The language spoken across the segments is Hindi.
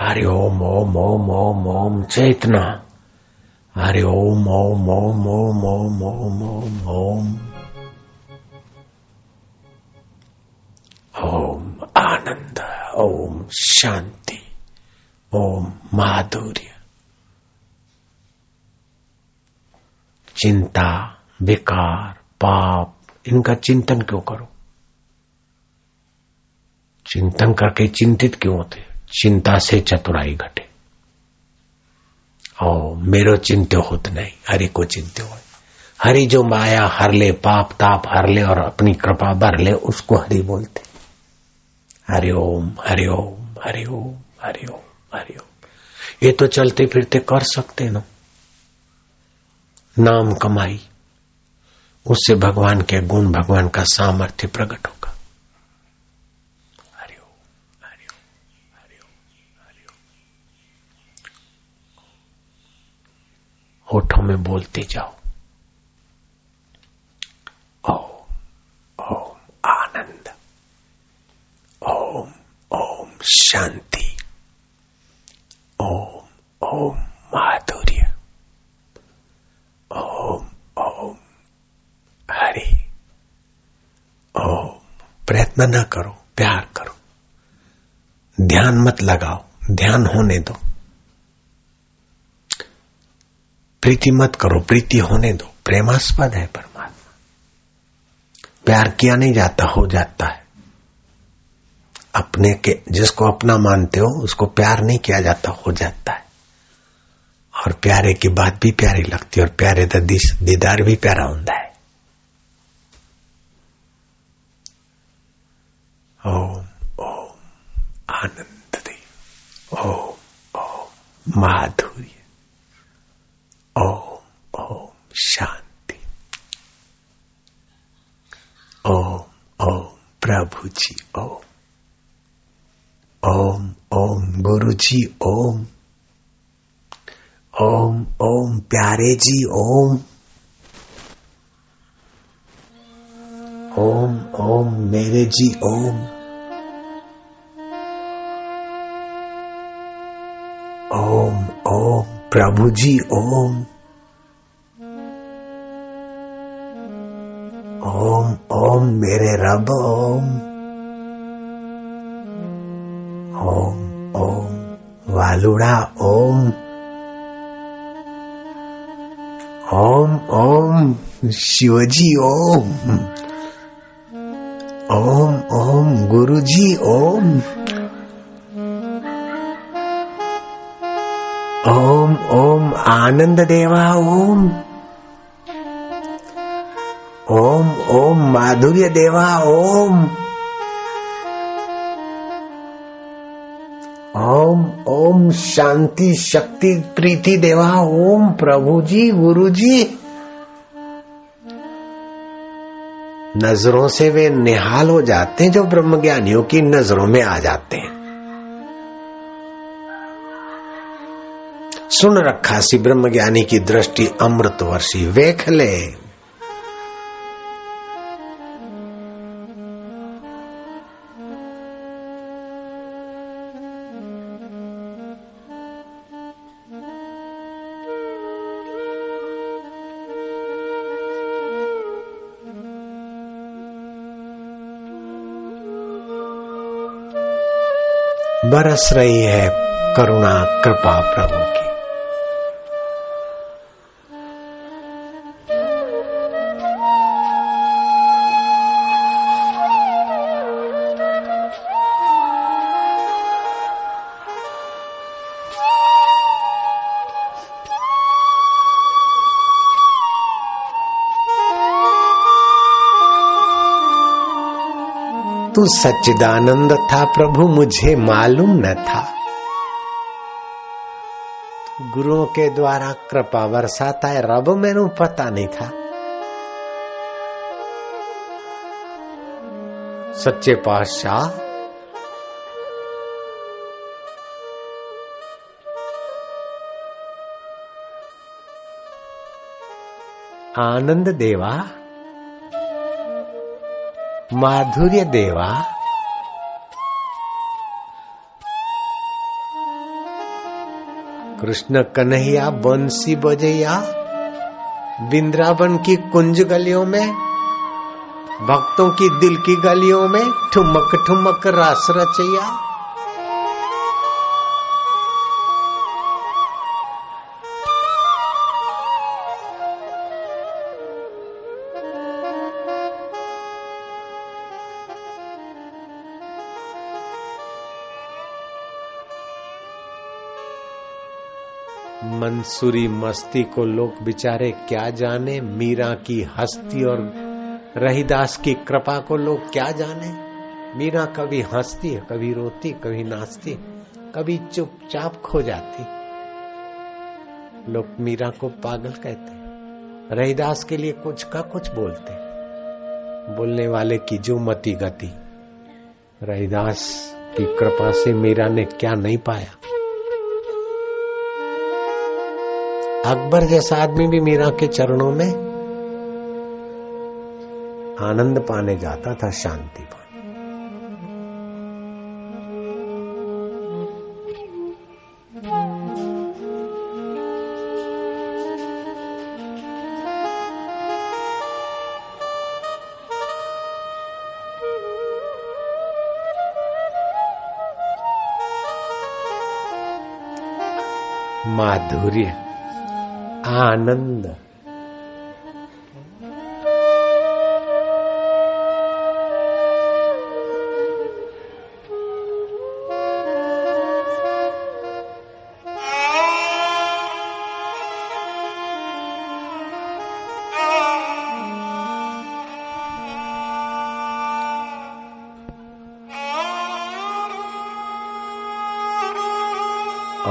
हरि ओम ओम ओम ओम ओम चेतना हरि ओम ओम ओम ओम ओम ओम ओम ओम ओम आनंद ओम शांति ओम माधुर्य चिंता विकार पाप इनका चिंतन क्यों करो चिंतन करके चिंतित क्यों होते चिंता से चतुराई घटे। ओ मेरो चिंत्य होत नहीं, हरि को चिंत्य हो हरि जो माया हर ले, पाप ताप हर ले और अपनी कृपा भर ले, उसको हरि बोलते। हरि ओम हरि ओम हरि ओम हरि ओम हरि ओम। ये तो चलते फिरते कर सकते ना। नाम कमाई, उससे भगवान के गुण, भगवान का सामर्थ्य प्रकट होगा हरिओम हरिओम हरिओम हरिओम होठों में बोलते जाओ। ओम ओम आनंद। ओम ओम शांति। ओम ओम माधुर्य। ओम ओम हरि। ओम प्रयत्न न करो, प्यार करो। ध्यान मत लगाओ, ध्यान होने दो। प्रीति मत करो, प्रीति होने दो। प्रेमास्पद है परमात्मा। प्यार किया नहीं जाता, हो जाता है। अपने के, जिसको अपना मानते हो, उसको प्यार नहीं किया जाता, हो जाता है। और प्यारे की बात भी प्यारी लगती है, और प्यारे का दीदार भी प्यारा होता है। ओम ओम, आनंद ओम ओम माधुर्य ओम ओम शांति ओम ओम प्रभु जी ओम ओम ओम गुरु जी ओम ओम ओम प्यारे जी ओम ओम ओम मेरे जी ओम ओम ओम प्रभु जी ओम ओम ओम मेरे रब ओम वालुड़ा ओम ओम ओम शिवजी ओम ओम ओम गुरुजी ओम ओम ओम आनंद देवा ओम ओम ओम माधुर्य देवा ओम ओम शांति शक्ति प्रीति देवा ओम प्रभु जी गुरु जी नज़रों से वे निहाल हो जाते हैं जो ब्रह्मज्ञानियों की नज़रों में आ जाते हैं। सुन रखा सी ब्रह्मज्ञानी की दृष्टि अमृत वर्षी वेख ले। बरस रही है करुणा कृपा प्रभु की। तू सच्चिदानंद था प्रभु, मुझे मालूम न था। गुरुओं के द्वारा कृपा बरसाता है रब मैनू पता नहीं था। सच्चे पातशाह, आनंद देवा माधुर्य देवा। कृष्ण कन्हैया, बंसी बजैया बिंद्रावन की कुंज गलियों में, भक्तों की दिल की गलियों में ठुमक ठुमक रास रचैया। मंसूरी मस्ती को लोग बिचारे क्या जाने? मीरा की हस्ती और रहीदास की कृपा को लोग क्या जाने? मीरा कभी हंसती है, कभी रोती, कभी नाचती, कभी चुपचाप खो जाती। लोग मीरा को पागल कहते रहीदास के लिए कुछ का कुछ बोलते बोलने वाले की जो मती गति। रहीदास की कृपा से मीरा ने क्या नहीं पाया? अकबर जैसा आदमी भी मीरा के चरणों में आनंद पाने जाता था, शांति पाने। माधुर्य। आनंद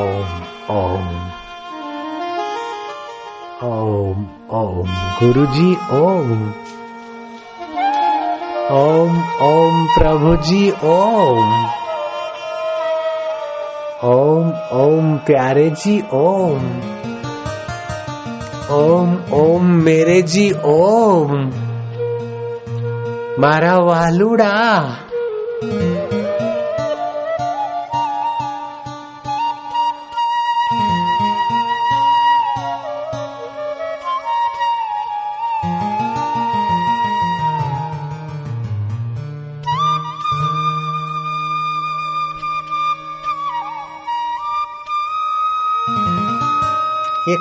ओम ओम ओम ओम गुरु जी ओम। ओम ओम प्रभु जी ओम। ओम ओम प्यारे जी ओम। ओम ओम मेरे जी ओम। मारा वालुड़ा।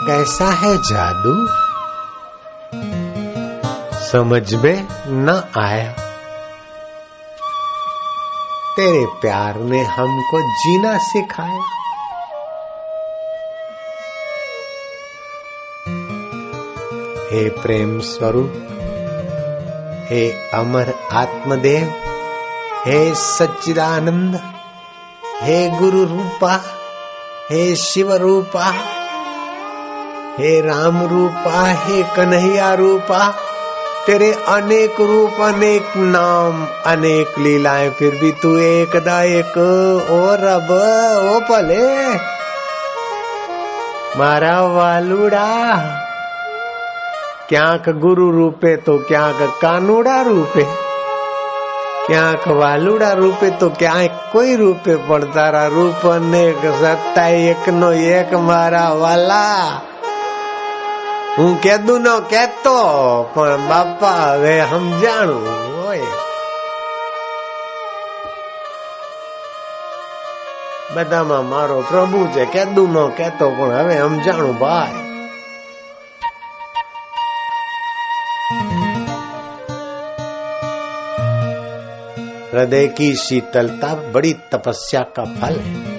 कैसा है जादू? समझ में न आया। तेरे प्यार ने हमको जीना सिखाया। हे प्रेम स्वरूप, हे अमर आत्मदेव, हे सच्चिदानंद, हे गुरु रूपा, हे शिव रूपा हे राम रूपा हे कन्हैया रूपा तेरे अनेक रूप अनेक नाम अनेक लीलाएं फिर भी तू एक दा एक ओ रब ओ भले मारा वालुड़ा ક્યાંક ગુરુ રૂપે તો ક્યાંક કાનુડા રૂપે ક્યાંક વાલુડા રૂપે તો ક્યાંક કોઈ રૂપે પણ તારા રૂપ અનેક સત્તા એક નો એક મારા વાલા હું કેદું નો કેતો પણ બાપા હવે સમજાણું હોય બધામાં મારો પ્રભુ છે કેદું નો કેતો પણ હવે સમજાણું ભાઈ हृदय की शीतलता बड़ी तपस्या का फल है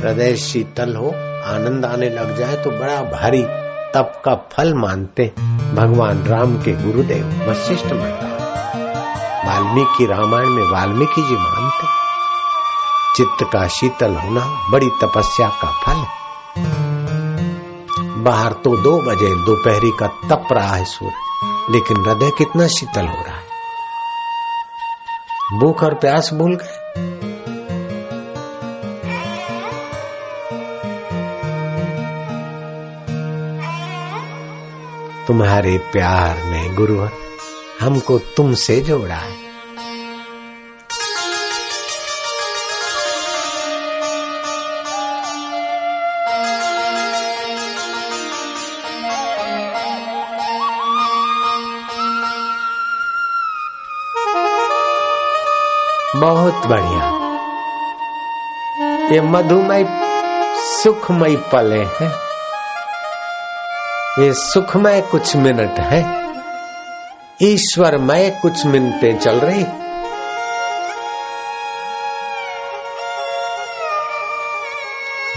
हृदय शीतल हो आनंद आने लग जाए तो बड़ा भारी तप का फल मानते भगवान राम के गुरुदेव वशिष्ठ माता। वाल्मीकि रामायण में वाल्मीकि जी मानते, चित्त का शीतल होना बड़ी तपस्या का फल बाहर तो दो बजे दोपहरी का तप रहा है सूर्य लेकिन हृदय कितना शीतल हो रहा है। भूख और प्यास भूल गए? तुम्हारे प्यार ने गुरुवर, हमको तुमसे जोड़ा है। बहुत बढ़िया। ये मधुमय, सुखमय पले हैं। ये सुखमय कुछ मिनट है। ईश्वरमय कुछ मिनटें चल रही।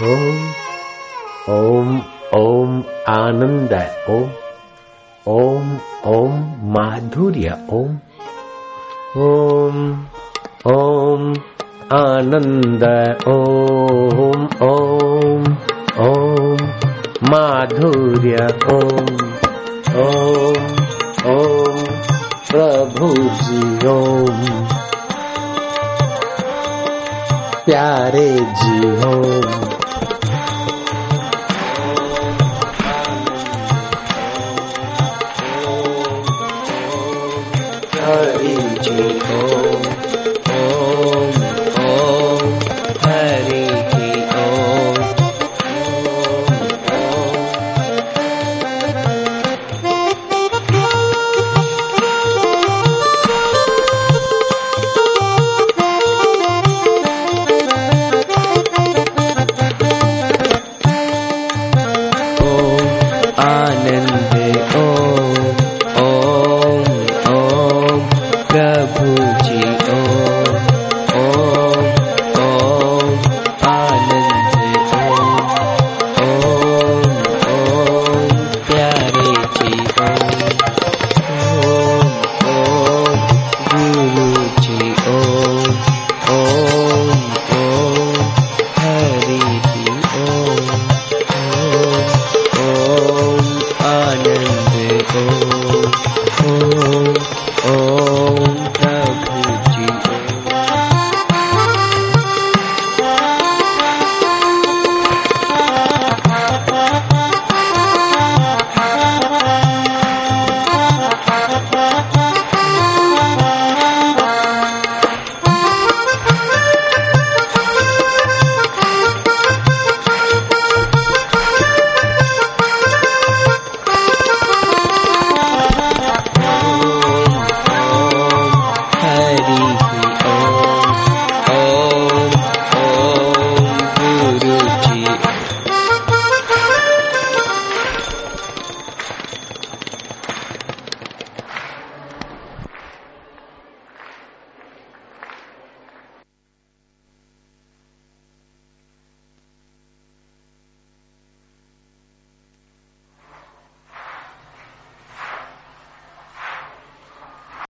ओम ओम ओम आनंद, ओम ओम ओम माधुर्य, ओम ओम ओम आनंद, ओम। माधुर्य। ओम ओम ओम प्रभु जी ओम। प्यारे जी ओम।